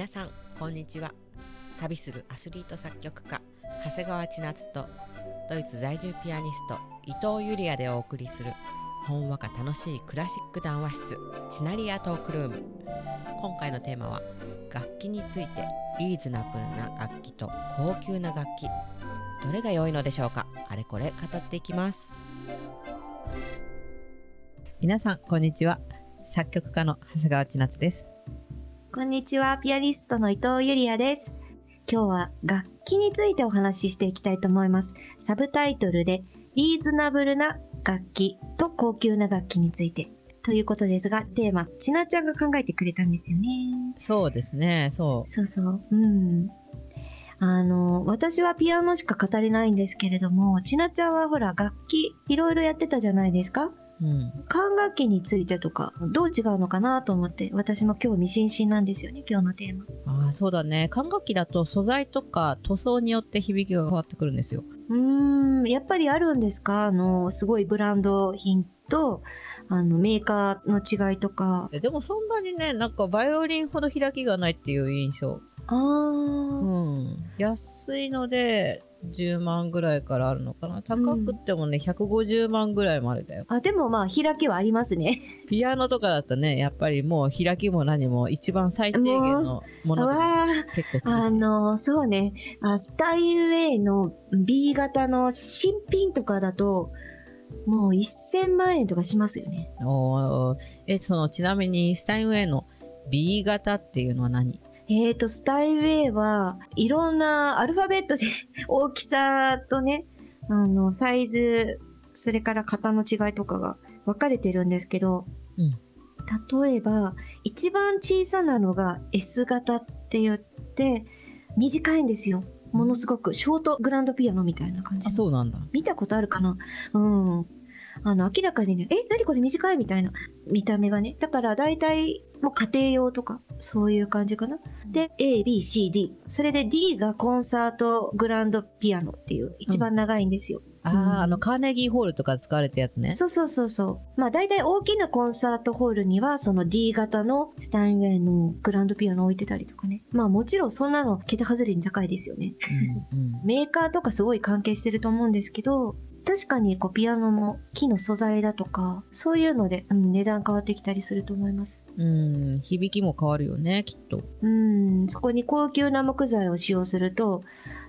皆さんこんにちは。旅するアスリート作曲家長谷川千夏とドイツ在住ピアニスト伊藤ユリアでお送りするほんわか楽しいクラシック談話室チナリアトークルーム。今回のテーマは楽器についてリーズナブルな楽器と高級な楽器。どれが良いのでしょうか？あれこれ語っていきます。皆さんこんにちは。作曲家の長谷川千夏です。こんにちは、ピアニストの伊藤ゆりやです。今日は楽器についてお話ししていきたいと思います。サブタイトルで、リーズナブルな楽器と高級な楽器について。ということですが、テーマ、ちなちゃんが考えてくれたんですよね。そうですねそうそうそう。うん。あの、私はピアノしか語れないんですけれども、ちなちゃんはほら、楽器、いろいろやってたじゃないですかうん。管楽器についてとか、どう違うのかなと思って、私も興味津々なんですよね、今日のテーマ。ああそうだね。管楽器だと素材とか塗装によって響きが変わってくるんですよ。うーん、やっぱりあるんですか？あの、すごいブランド品と、あの、メーカーの違いとか。えでもそんなにねなんかバイオリンほど開きがないっていう印象。あー、うん。安いので10万ぐらいからあるのかな。高くってもね、150万ぐらいまでだよ。あ、でもまあ、開きはありますね。ピアノとかだとね。やっぱりもう開きも何も一番最低限のものでわ結構あの、そうね。あスタイル A の B 型の新品とかだと、もう1000万円とかしますよね。おー。えそのちなみにスタインウェイの B 型っていうのは何？えーと、スタイル A はいろんなアルファベットで 大きさとね、あの、サイズ、それから型の違いとかが分かれてるんですけど、うん例えば、一番小さなのが S 型って言って、短いんですよ。ものすごく、ショートグランドピアノみたいな感じ。そうなんだ見たことあるかな？うん。あの、明らかにね、え、何これ短い？みたいな見た目がね。だから大体、もう家庭用とか、そういう感じかな。で、A, B, C, D。それで D がコンサートグランドピアノっていう、一番長いんですよ。ああ、うんあのカーネギーホールとかで使われたやつねそうそうそうそう。まあ大体大きなコンサートホールには、その D 型のスタインウェイのグランドピアノ置いてたりとかね。まあもちろんそんなの桁外れに高いですよね。うんうんメーカーとかすごい関係してると思うんですけど、確かにこうピアノも木の素材だとか、そういうので、うん、値段変わってきたりすると思います。うん、響きも変わるよね、きっと。うん、そこに高級な木材を使用すると、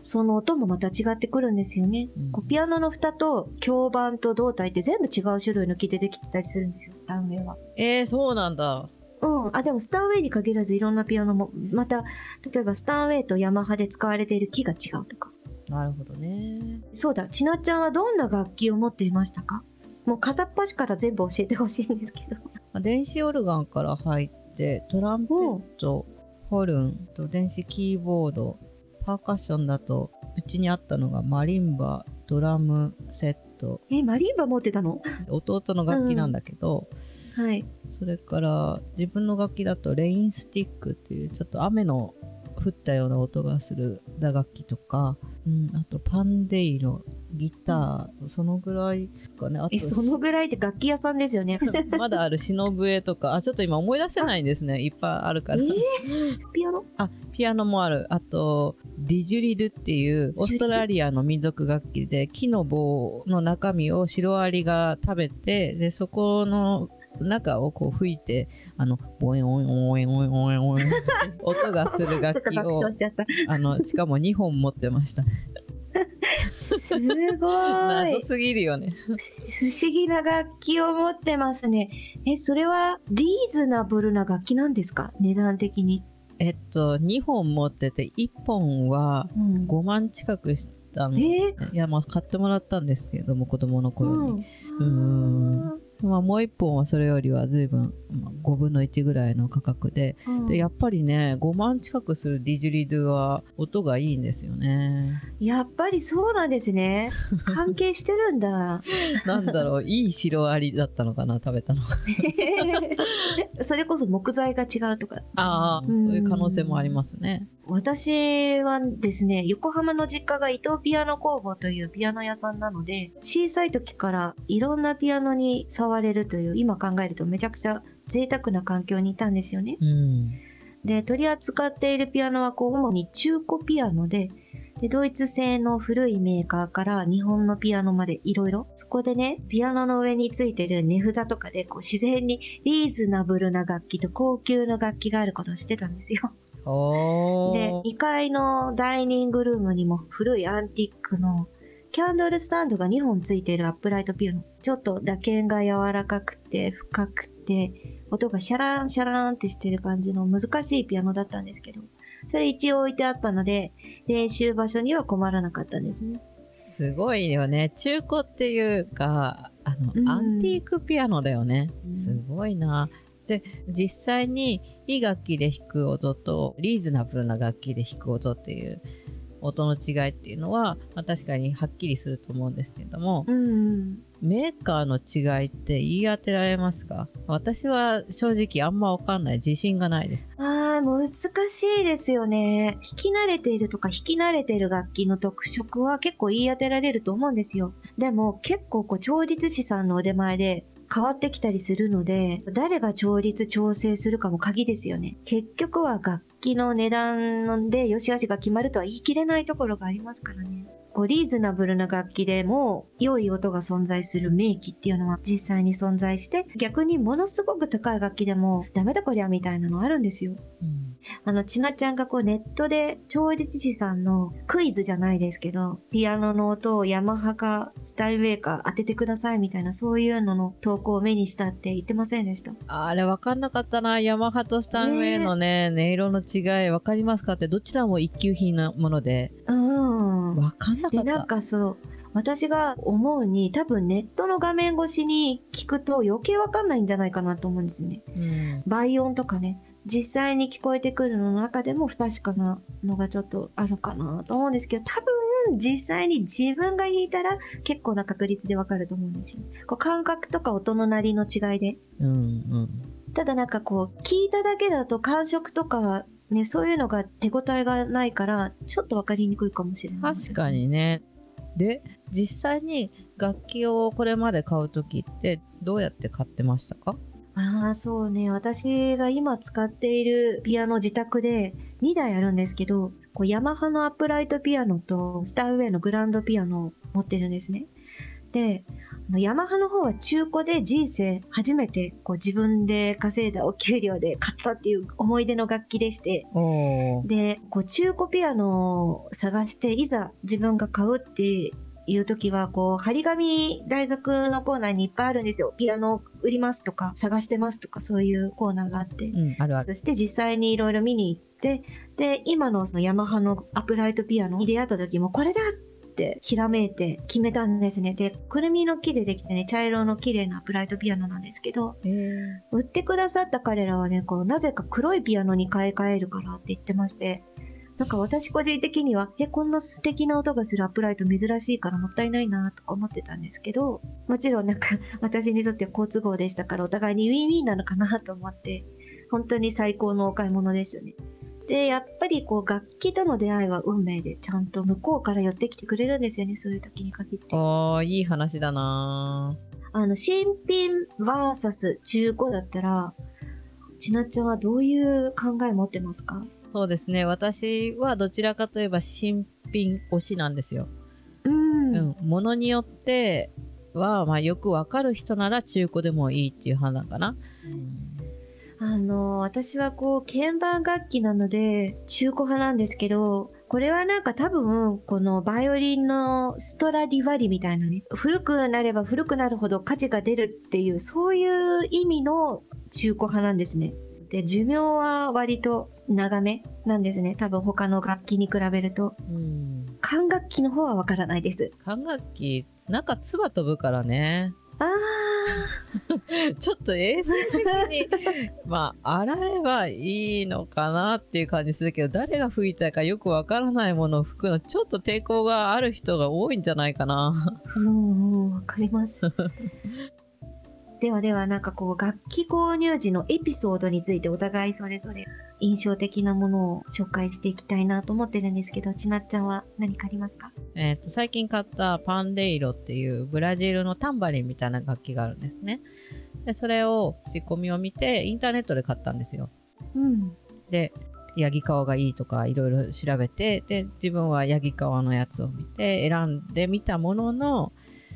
その音もまた違ってくるんですよね。うんこうピアノの蓋と響板と胴体って全部違う種類の木でできてたりするんですよ、スタンウェイは。えー、そうなんだ。うん。あ、でもスタンウェイに限らずいろんなピアノも、また、例えばスタンウェイとヤマハで使われている木が違うとか。なるほどね。そうだ、ちなちゃんはどんな楽器を持っていましたか？もう片っ端から全部教えてほしいんですけど。まあ電子オルガンから入って、トランペット、ホルンと電子キーボード、パーカッションだと、うちにあったのがマリンバ、ドラムセット、え、マリンバ持ってたの？弟の楽器なんだけど、はい。それから自分の楽器だとレインスティックっていうちょっと雨の降ったような音がする打楽器とか、うん、あとパンデイロ、ギター、そのぐらいですかね。あとえ、そのぐらいって楽器屋さんですよね。まだある忍笛とか、あ、ちょっと今思い出せないんですね。いっぱいあるから。えーピアノ？あ、ピアノもある。あと、ディジュリルっていうオーストラリアの民族楽器で、木の棒の中身をシロアリが食べて、で、そこの中をこう吹いて、あの、ボインオインオインオインオイン 音がする楽器を。あの、しかも2本持ってました。すごーい。謎すぎるよね。不思議な楽器を持ってますね。え、それはリーズナブルな楽器なんですか？値段的に。えっと、2本持ってて、1本はうん5万近くしたの。えいや、まあ、買ってもらったんですけれども、子供のー頃に。ううんんまあ、もう一本はそれよりは随分、まあ、5分の1ぐらいの価格で。うんで、やっぱりね、5万近くするディジュリドゥは音がいいんですよね。やっぱりそうなんですね。関係してるんだ。なんだろう、いいシロアリだったのかな、食べたの。それこそ木材が違うとか。ああ、そういう可能性もありますね。私はですね、横浜の実家が伊藤ピアノ工房というピアノ屋さんなので、小さい時からいろんなピアノに触れるという、今考えるとめちゃくちゃ贅沢な環境にいたんですよね。うん。で、取り扱っているピアノはこう主に中古ピアノで、で、ドイツ製の古いメーカーから日本のピアノまでいろいろ。そこでね、ピアノの上についてる値札とかでこう自然にリーズナブルな楽器と高級な楽器があることを知ってたんですよ。おで、ー2階のダイニングルームにも古いアンティックのキャンドルスタンドが2本ついているアップライトピアノ。ちょっと打鍵が柔らかくて深くて、音がシャランシャランってしてる感じの難しいピアノだったんですけど、それ一応置いてあったので、練習場所には困らなかったんですね。すごいよね。中古っていうか、あの、うんアンティークピアノだよね。うんすごいな。で、実際にいい楽器で弾く音とリーズナブルな楽器で弾く音っていう音の違いっていうのは、まあ、確かにはっきりすると思うんですけども、うん。メーカーの違いって言い当てられますか？私は正直あんまわかんない。自信がないです。あー、難しいですよね。弾き慣れているとか弾き慣れている楽器の特色は結構言い当てられると思うんですよ。でも結構こう調律師さんの腕前で変わってきたりするので、誰が調律調整するかも鍵ですよね。結局は楽器の値段で良し悪しが決まるとは言い切れないところがありますからね。こうリーズナブルな楽器でも良い音が存在する名器っていうのは実際に存在して逆にものすごく高い楽器でもダメだこりゃみたいなのあるんですよ。うんあの、ちなちゃんがこうネットで調律師さんのクイズじゃないですけど、ピアノの音をヤマハかスタインウェイか当ててくださいみたいなそういうのの投稿を目にしたって言ってませんでした？あれわかんなかったな。ヤマハとスタンウェイのね、音色の違いわかりますかって、どちらも一級品なもので、うん。わかんなかで、った。なんかそう、私が思うに多分ネットの画面越しに聞くと余計わかんないんじゃないかなと思うんですよね。うん倍音とかね、実際に聞こえてくるのの中でも不確かなのがちょっとあるかなと思うんですけど、多分実際に自分が弾いたら結構な確率でわかると思うんですよ。こう感覚とか音の鳴りの違いで。うんうん。ただなんかこう、聞いただけだと感触とかね、そういうのが手応えがないから、ちょっとわかりにくいかもしれないです。確かにね。で、実際に楽器をこれまで買うときってどうやって買ってましたか？ああ、そうね。私が今使っているピアノ自宅で2台あるんですけど、こうヤマハのアップライトピアノとスターウェイのグランドピアノを持ってるんですね。で、あのヤマハの方は中古で人生初めてこう自分で稼いだお給料で買ったっていう思い出の楽器でして。で、こう中古ピアノを探して、いざ自分が買うっていう時は、こう、張り紙大学のコーナーにいっぱいあるんですよ。ピアノ売りますとか、探してますとか、そういうコーナーがあって。うん、あるある。そして実際にいろいろ見に行って、で、今のそのヤマハのアップライトピアノに出会った時も、これだってひらめいて決めたんですね。で、くるみの木でできてね、茶色の綺麗なアップライトピアノなんですけど、えー売ってくださった彼らはね、こう、なぜか黒いピアノに買い替えるからって言ってまして、なんか私個人的には、え、こんな素敵な音がするアップライト珍しいからもったいないなとか思ってたんですけど、もちろんなんか 私にとっては好都合でしたからお互いにウィンウィンなのかなと思って、本当に最高のお買い物ですよね。で、やっぱりこう楽器との出会いは運命で、ちゃんと向こうから寄ってきてくれるんですよね、そういう時に限って。おー、いい話だなあの、新品 VS 中古だったら、ちなっちゃんはどういう考え持ってますか？そうですね。私はどちらかといえば新品推しなんですよ。うん。うん。ものによっては、まあよくわかる人なら中古でもいいっていう判断かな。あの、私はこう、鍵盤楽器なので、中古派なんですけど、これはなんか多分、このバイオリンのストラディバリみたいなね、古くなれば古くなるほど価値が出るっていう、そういう意味の中古派なんですね。で、寿命は割と長めなんですね。多分他の楽器に比べると。うん。管楽器の方はわからないです。管楽器、なんか唾飛ぶからね。あ ちょっと衛生的に、まあ、洗えばいいのかなっていう感じするけど、誰が吹いたかよくわからないものを吹くの、ちょっと抵抗がある人が多いんじゃないかな。ー、うわかります。ではでは、なんかこう、楽器購入時のエピソードについてお互いそれぞれ印象的なものを紹介していきたいなと思ってるんですけど、ちなっちゃんは何かありますか？えっと、最近買ったパンデイロっていうブラジルのタンバリンみたいな楽器があるんですね。で、それを、仕込みを見て、インターネットで買ったんですよ。うん。でヤギ革がいいとかいろいろ調べてで自分はヤギ革のやつを見て選んでみたものの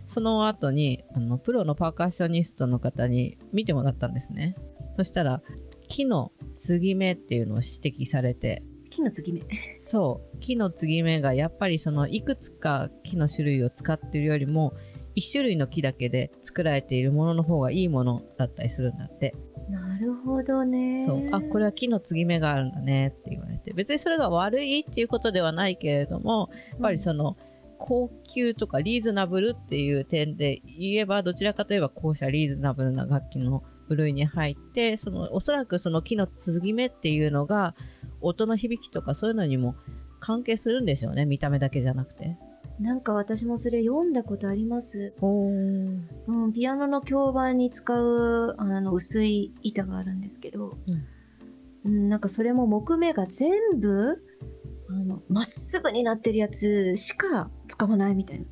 その後にあのプロのパーカッショニストの方に見てもらったんですね。そしたら木の継ぎ目っていうのを指摘されて。木の継ぎ目。そう。木の継ぎ目がやっぱりそのいくつか木の種類を使ってるよりも1種類の木だけで作られているものの方がいいものだったりするんだって。なるほどね。そう。あこれは木の継ぎ目があるんだねって言われて。別にそれが悪いっていうことではないけれどもやっぱりその、高級とかリーズナブルっていう点で言えばどちらかといえば後者リーズナブルな楽器の部類に入ってそのおそらくその木の継ぎ目っていうのが音の響きとかそういうのにも関係するんでしょうね見た目だけじゃなくて。なんか私もそれ読んだことあります。おうん、ピアノの響板に使うあの薄い板があるんですけど、うん、なんかそれも木目が全部あのまっすぐになってるやつしか使わないみたいな。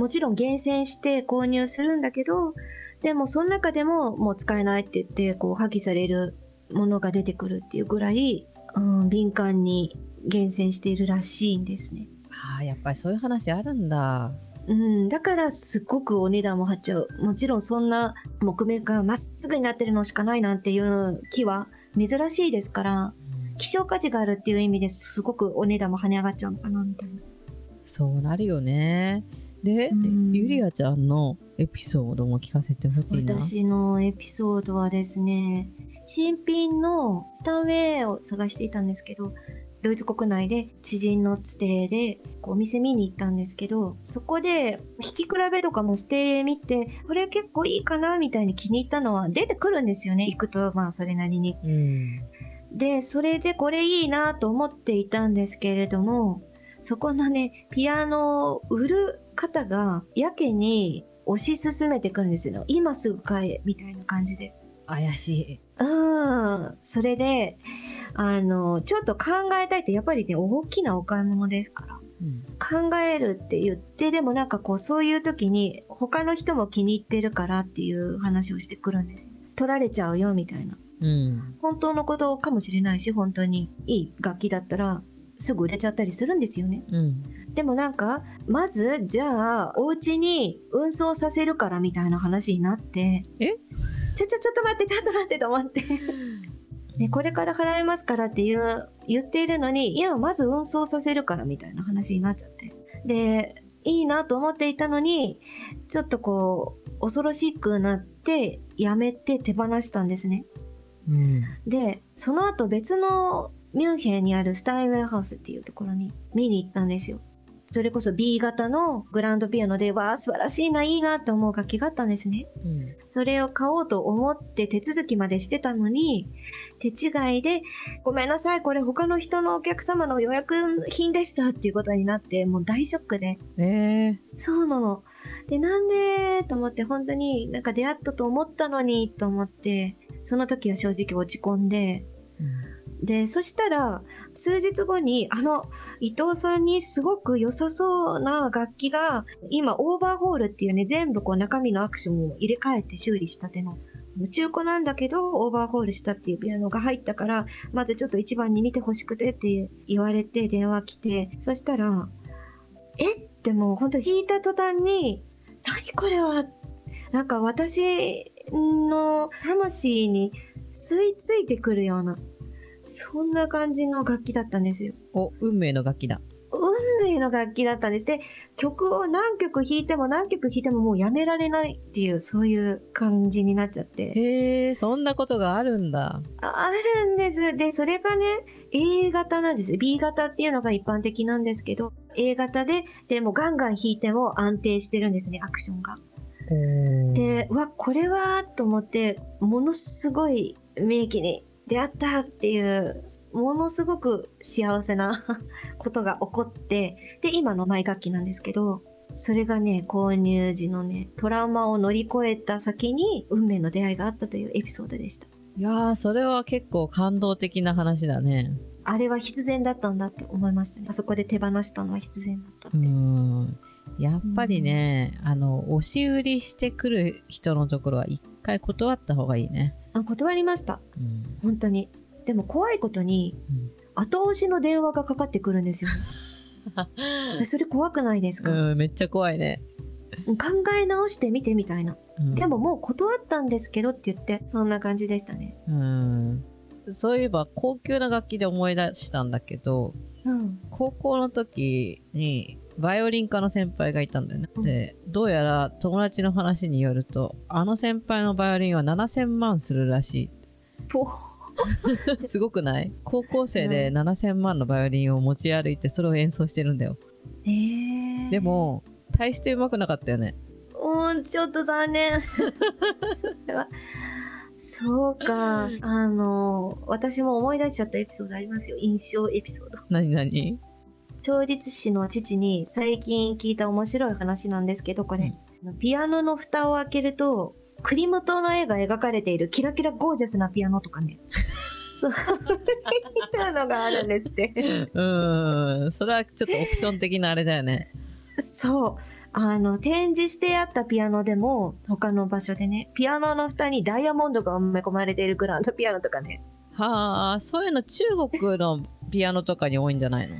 もちろん厳選して購入するんだけど、でもその中でももう使えないって言ってこう破棄されるものが出てくるっていうぐらい、うん、敏感に厳選しているらしいんですね。あーやっぱりそういう話あるんだ。うん、だからすっごくお値段も張っちゃう。もちろんそんな木目がまっすぐになってるのしかないなんていう木は珍しいですから、希少価値があるっていう意味ですごくお値段も跳ね上がっちゃうのかなみたいな。そうなるよね。で、うんゆりあちゃんのエピソードも聞かせてほしいな。私のエピソードはですね、新品のスタンウェイを探していたんですけど、ドイツ国内で知人のつてでお店見に行ったんですけど、そこで弾き比べとかもしてみて、これ結構いいかなみたいに気に入ったのは出てくるんですよね、行くとまあそれなりに。うん。で、それでこれいいなと思っていたんですけれども、そこのね、ピアノを売る方がやけに推し進めてくるんですよ。今すぐ買え、みたいな感じで。怪しい。うん。それで、あの、ちょっと考えたいって、やっぱりね、大きなお買い物ですから。うん。考えるって言って、でもなんかこう、そういう時に、他の人も気に入ってるからっていう話をしてくるんですよ。取られちゃうよ、みたいな。うん。本当のことかもしれないし、本当にいい楽器だったら、すぐ売れちゃったりするんですよね。うん。でもなんか、まず、じゃあ、お家に運送させるからみたいな話になって、え？ちょ、ちょ、ちょっと待って、ちょっと待ってと思って。ね、これから払いますからっていう、言っているのに、いや、まず運送させるからみたいな話になっちゃって。で、いいなと思っていたのに、ちょっとこう、恐ろしくなって、やめて手放したんですね。うん。で、その後別のミュンヘンにあるスタインウェイハウスっていうところに見に行ったんですよ。それこそ B 型のグランドピアノで、わあ、素晴らしいな、いいなって思う楽器があったんですね。うん。それを買おうと思って手続きまでしてたのに、手違いで、ごめんなさい、これ他の人のお客様の予約品でしたっていうことになって、もう大ショックで。えそうなの。で、なんで？と思って、本当になんか出会ったと思ったのにと思って、その時は正直落ち込んで、ー。で、そしたら、数日後に、あの、伊藤さんにすごく良さそうな楽器が、今、オーバーホールっていうね、全部こう中身のアクションを入れ替えて修理したての、中古なんだけど、オーバーホールしたっていうピアノが入ったから、まずちょっと一番に見てほしくてって言われて電話来て、そしたら、え？ってもう本当弾いた途端に、何これは？なんか私の魂に吸い付いてくるような、そんな感じの楽器だったんですよ。お、運命の楽器だ。運命の楽器だったんです。で、曲を何曲弾いても何曲弾いてももうやめられないっていう、そういう感じになっちゃって。へえ、そんなことがあるんだ。あるんです。で、それがね、A 型なんです。B 型っていうのが一般的なんですけど、A 型で、でもガンガン弾いても安定してるんですね、アクションが。おで、うわ、これはと思って、ものすごい名機に出会ったっていう、ものすごく幸せな ことが起こって、で、今のマイ楽器なんですけど、それがね、購入時のね、トラウマを乗り越えた先に運命の出会いがあったというエピソードでした。いやー、それは結構感動的な話だね。あれは必然だったんだって思いましたね。あそこで手放したのは必然だったっうて。ん。やっぱりね、あの、押し売りしてくる人のところは一回断った方がいいね。あ断りました。うん。本当に。でも怖いことに後押しの電話がかかってくるんですよね。それ怖くないですか、うんめっちゃ怖いね、考え直してみてみたいな。うんでももう断ったんですけどって言って、そんな感じでしたね。うんそういえば高級な楽器で思い出したんだけどうん。高校の時にバイオリン科の先輩がいたんだよね、うん。でどうやら友達の話によるとあの先輩のバイオリンは7000万するらしぽい すごくない？高校生で7000万のバイオリンを持ち歩いてそれを演奏してるんだよ。え。ー、で、も大して上手くなかったよね。うん、ちょっと残念。それはそうか。あの、私も思い出しちゃったエピソードありますよ。印象エピソード。何何？調律師の父に最近聞いた面白い話なんですけど、これ。ピアノの蓋を開けると、クリムトの絵が描かれているキラキラゴージャスなピアノとかね。そういうのがあるんですって。うーんそれはちょっとオプション的なあれだよねそう。あの、展示してあったピアノでも、他の場所でね、ピアノの蓋にダイヤモンドが埋め込まれているグランドピアノとかね。はあそういうの中国のピアノとかに多いんじゃないの？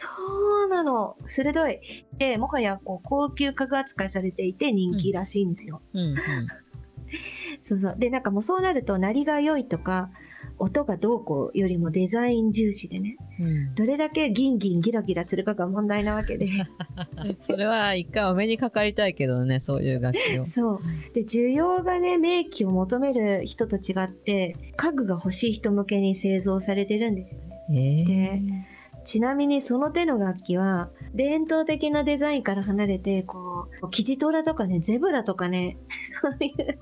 そうなの。鋭い。で、もはやこう高級家具扱いされていて人気らしいんですよ。うんうん そうそう。で、なんかもうそうなると、鳴りが良いとか、音がどうこうよりもデザイン重視でね、うんどれだけギンギンギラギラするかが問題なわけで。それは一回お目にかかりたいけどねそういう楽器を そう。で、需要がね、名機を求める人と違って、家具が欲しい人向けに製造されてるんですよね。ええちなみにその手の楽器は、伝統的なデザインから離れて、こう、キジトラとかね、ゼブラとかね、そういう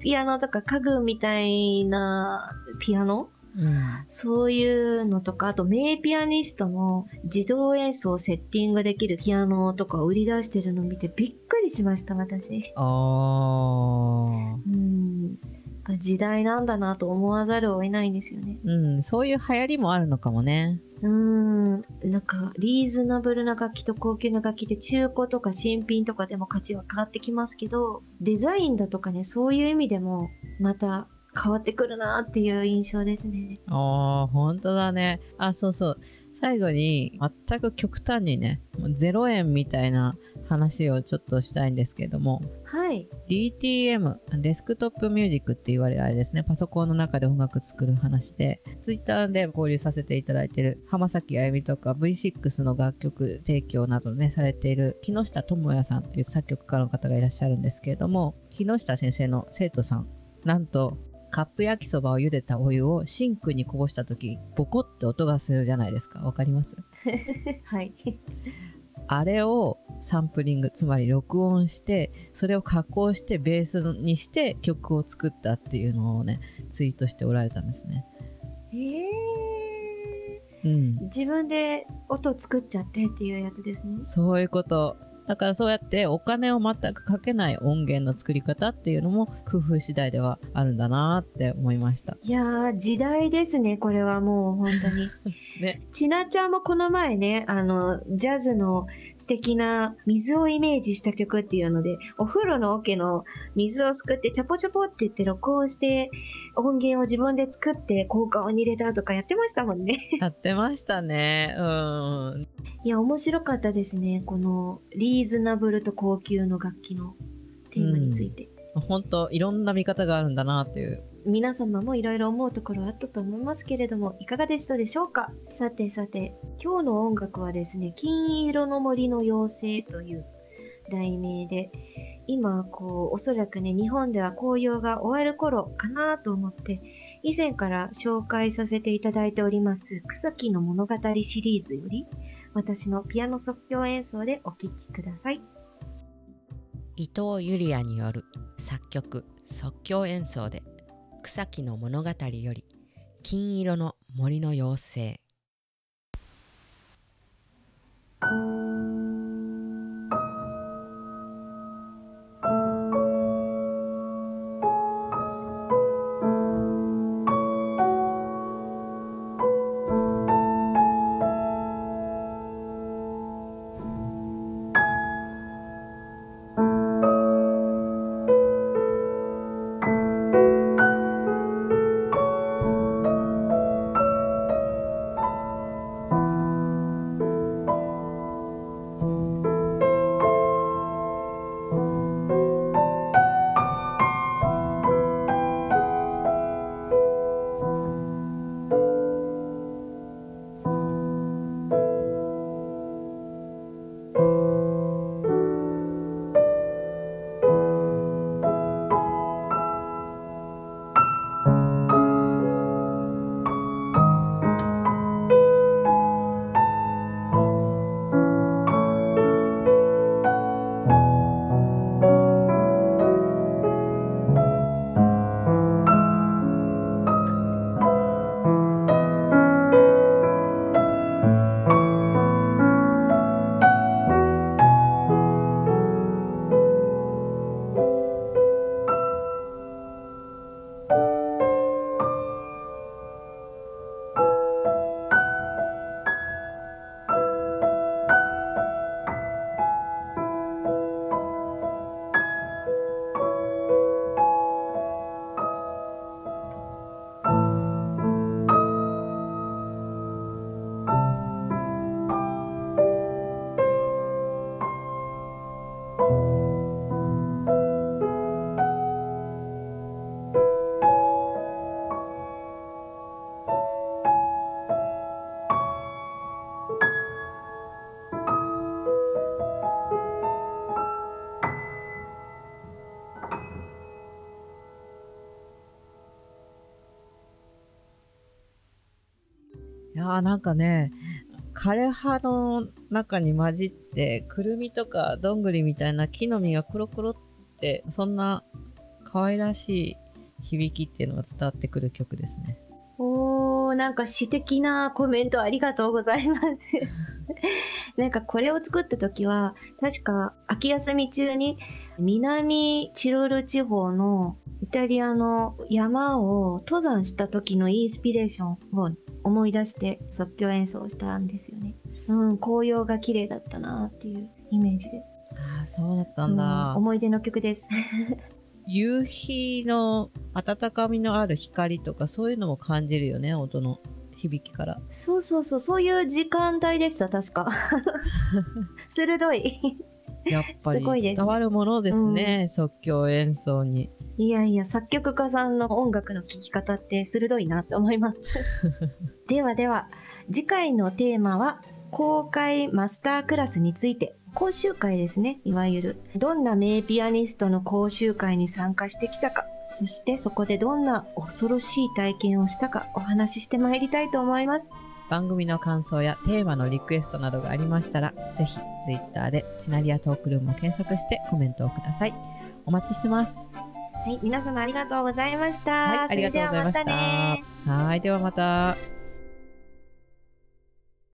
ピアノとか家具みたいなピアノ？うんそういうのとか、あと名ピアニストの自動演奏をセッティングできるピアノとかを売り出してるのを見てびっくりしました、私。ああうん。時代なんだなと思わざるを得ないんですよね。うんそういう流行りもあるのかもねうーん。なんか、リーズナブルな楽器と高級な楽器で中古とか新品とかでも価値は変わってきますけど、デザインだとかね、そういう意味でも、また変わってくるなっていう印象ですね。ああ本当だねあそうそう最後に全く極端にねもう0円みたいな話をちょっとしたいんですけども。はい。DTM デスクトップミュージックって言われるあれですね。パソコンの中で音楽作る話で。Twitter で交流させていただいている浜崎あゆみとか V6 の楽曲提供などねされている木下智也さんという作曲家の方がいらっしゃるんですけれども。木下先生の生徒さん。なんとカップ焼きそばを茹でたお湯をシンクにこぼした時ボコッて音がするじゃないですか。わかります？はい。あれをサンプリングつまり録音してそれを加工してベースにして曲を作ったっていうのをねツイートしておられたんですね。えー、うん、自分で音作っちゃってっていうやつですね。そういうこと。だからそうやってお金を全くかけない音源の作り方っていうのも工夫次第ではあるんだなって思いました。いやー、時代ですね、これはもう本当に。ね。ちなちゃんもこの前ね、あの、ジャズの素敵な水をイメージした曲っていうので、お風呂の桶の水をすくってチャポチャポって言って録音して、音源を自分で作って効果音に入れたとかやってましたもんね。やってましたね。うん。いや、面白かったですね。このリーズナブルと高級の楽器のテーマについて。本当いろんな見方があるんだなっていう。皆様もいろいろ思うところあったと思いますけれども、いかがでしたでしょうか？さてさて、今日の音楽はですね、金色の森の妖精という題名で、今、こう、おそらくね、日本では紅葉が終わる頃かなと思って、以前から紹介させていただいております、草木の物語シリーズより、私のピアノ即興演奏でお聴きください。伊藤ゆりやによる作曲即興演奏で草木の物語より金色の森の妖精「なんかね、枯葉の中に混じって、くるみとかどんぐりみたいな木の実がコロコロって、そんな可愛らしい響きっていうのが伝わってくる曲ですね。おー、なんか詩的なコメントありがとうございます。なんかこれを作った時は、確か秋休み中に南チロル地方のイタリアの山を登山した時のインスピレーションを思い出して即興演奏したんですよね。うん、紅葉が綺麗だったなっていうイメージで。ああ、そうだったんだ。うん思い出の曲です。夕日の温かみのある光とかそういうのも感じるよね、音の響きから。そうそうそう、そういう時間帯でした、確か。鋭い。やっぱり伝わるものですね、即興演奏に。いやいや、作曲家さんの音楽の聴き方って鋭いなって思います。ではでは、次回のテーマは、公開マスタークラスについて、講習会ですね、いわゆる。どんな名ピアニストの講習会に参加してきたか、そしてそこでどんな恐ろしい体験をしたかお話ししてまいりたいと思います。番組の感想やテーマのリクエストなどがありましたら、ぜひ Twitter でチナリアトークルームを検索してコメントをください。お待ちしてます。はい、皆様ありがとうございました。はい、ありがとうございました。はい、ではまた。